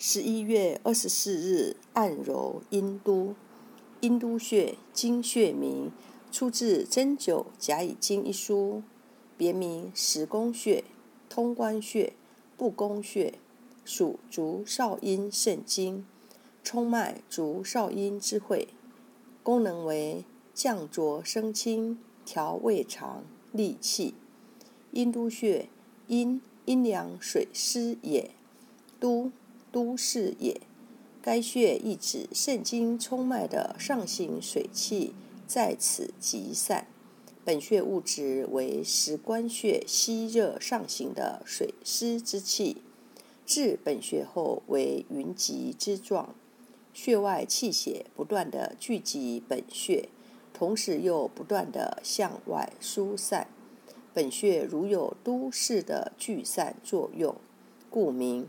十一月二十四日，按揉阴都。阴都穴，经穴名，出自《针灸甲乙经》一书，别名十宫穴、通关穴、不宫穴，属足少阴肾经，冲脉足少阴之会，功能为降浊生清、调胃肠、利气。阴都穴，阴阴凉水湿也，都。都市也，该穴意指肾经冲脉的上行水气在此集散。本穴物质为食关穴吸热上行的水湿之气，至本穴后为云集之状，穴外气血不断的聚集本穴，同时又不断的向外疏散。本穴如有都市的聚散作用，故名。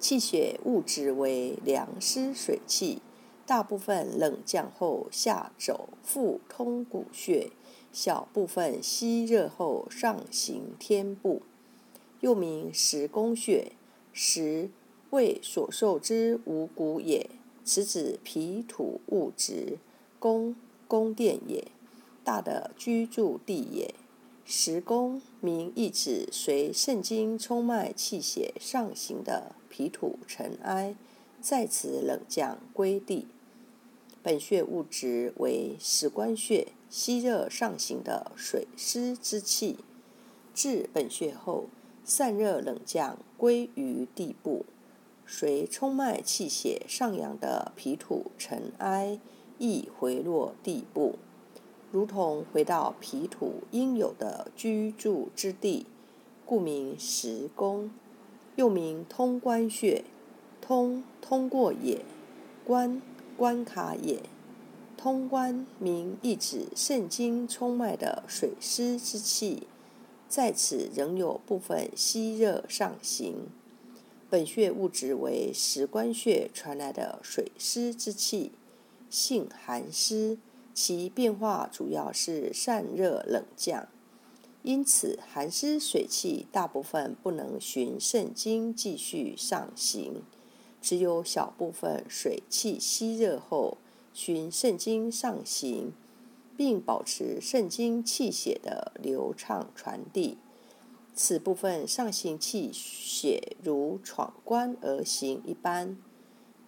气血物质为凉湿水气，大部分冷降后下走腹通骨穴，小部分吸热后上行天部，又名十宫穴。十为所受之五谷也，此指脾土物质，宫宫殿也，大的居住地也。十宫名意指随肾经冲脉气血上行的脾土尘埃，在此冷降归地。本穴物质为食关穴吸热上行的水湿之气，至本穴后散热冷降归于地部，随冲脉气血上扬的脾土尘埃亦回落地部。如同回到脾土应有的居住之地，故名十宫，又名通关穴。通通过也，关关卡也。通关名意指肾经冲脉的水湿之气，在此仍有部分吸热上行。本穴物质为食关穴传来的水湿之气，性寒湿。其变化主要是散热冷降，因此寒湿水气大部分不能循肾经继续上行，只有小部分水气吸热后循肾经上行，并保持肾经气血的流畅传递。此部分上行气血如闯关而行一般，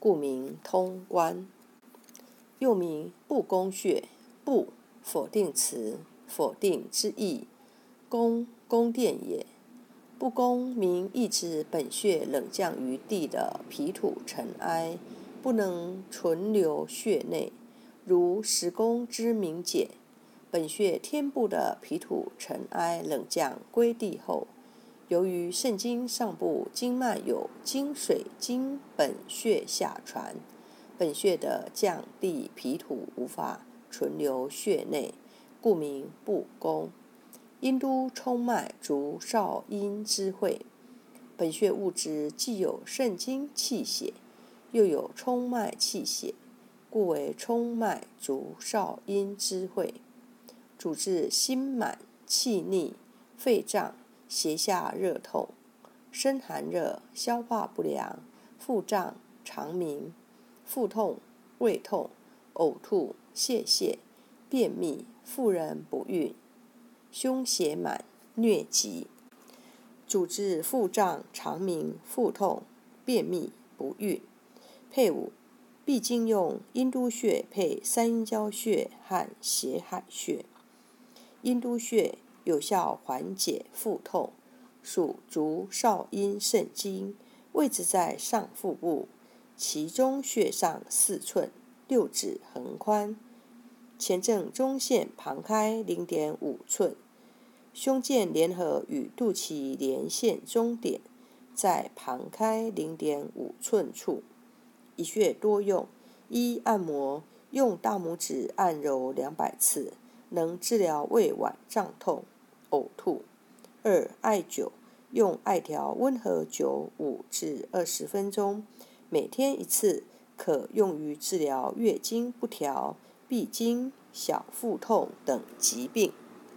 故名通关。又名不宫穴，不否定词，否定之意。宫宫殿也。不宫名意指本穴冷降于地的脾土尘埃，不能存留穴内，如十宫之名解。本穴天部的脾土尘埃冷降归地后，由于肾经上部经脉有经水经本穴下传。本穴的降地脾土无法存留穴内，故名不宫。阴都冲脉足少阴之会，本穴物质既有肾经气血，又有冲脉气血，故为冲脉足少阴之会。主治心满气逆、肺胀、胁下热痛、身寒热、消化不良、腹胀、肠鸣。腹痛、胃痛、呕吐、泄泻、便秘、妇人不孕、胸胁满、疟疾，主治腹胀、肠鸣、腹痛、便秘、不孕。配伍必经用阴都穴配三阴交穴和血海穴。阴都穴有效缓解腹痛，属足少阴肾经，位置在上腹部。其中穴上四寸，六指横宽，前正中线旁开零点五寸，胸腱联合与肚脐连线中点，在旁开零点五寸处。一穴多用：一、按摩，用大拇指按揉两百次，能治疗胃脘胀痛、呕吐；二、艾灸，用艾条温和灸五至二十分钟。每天一次，可用于治疗月经不调、闭经、小腹痛等疾病。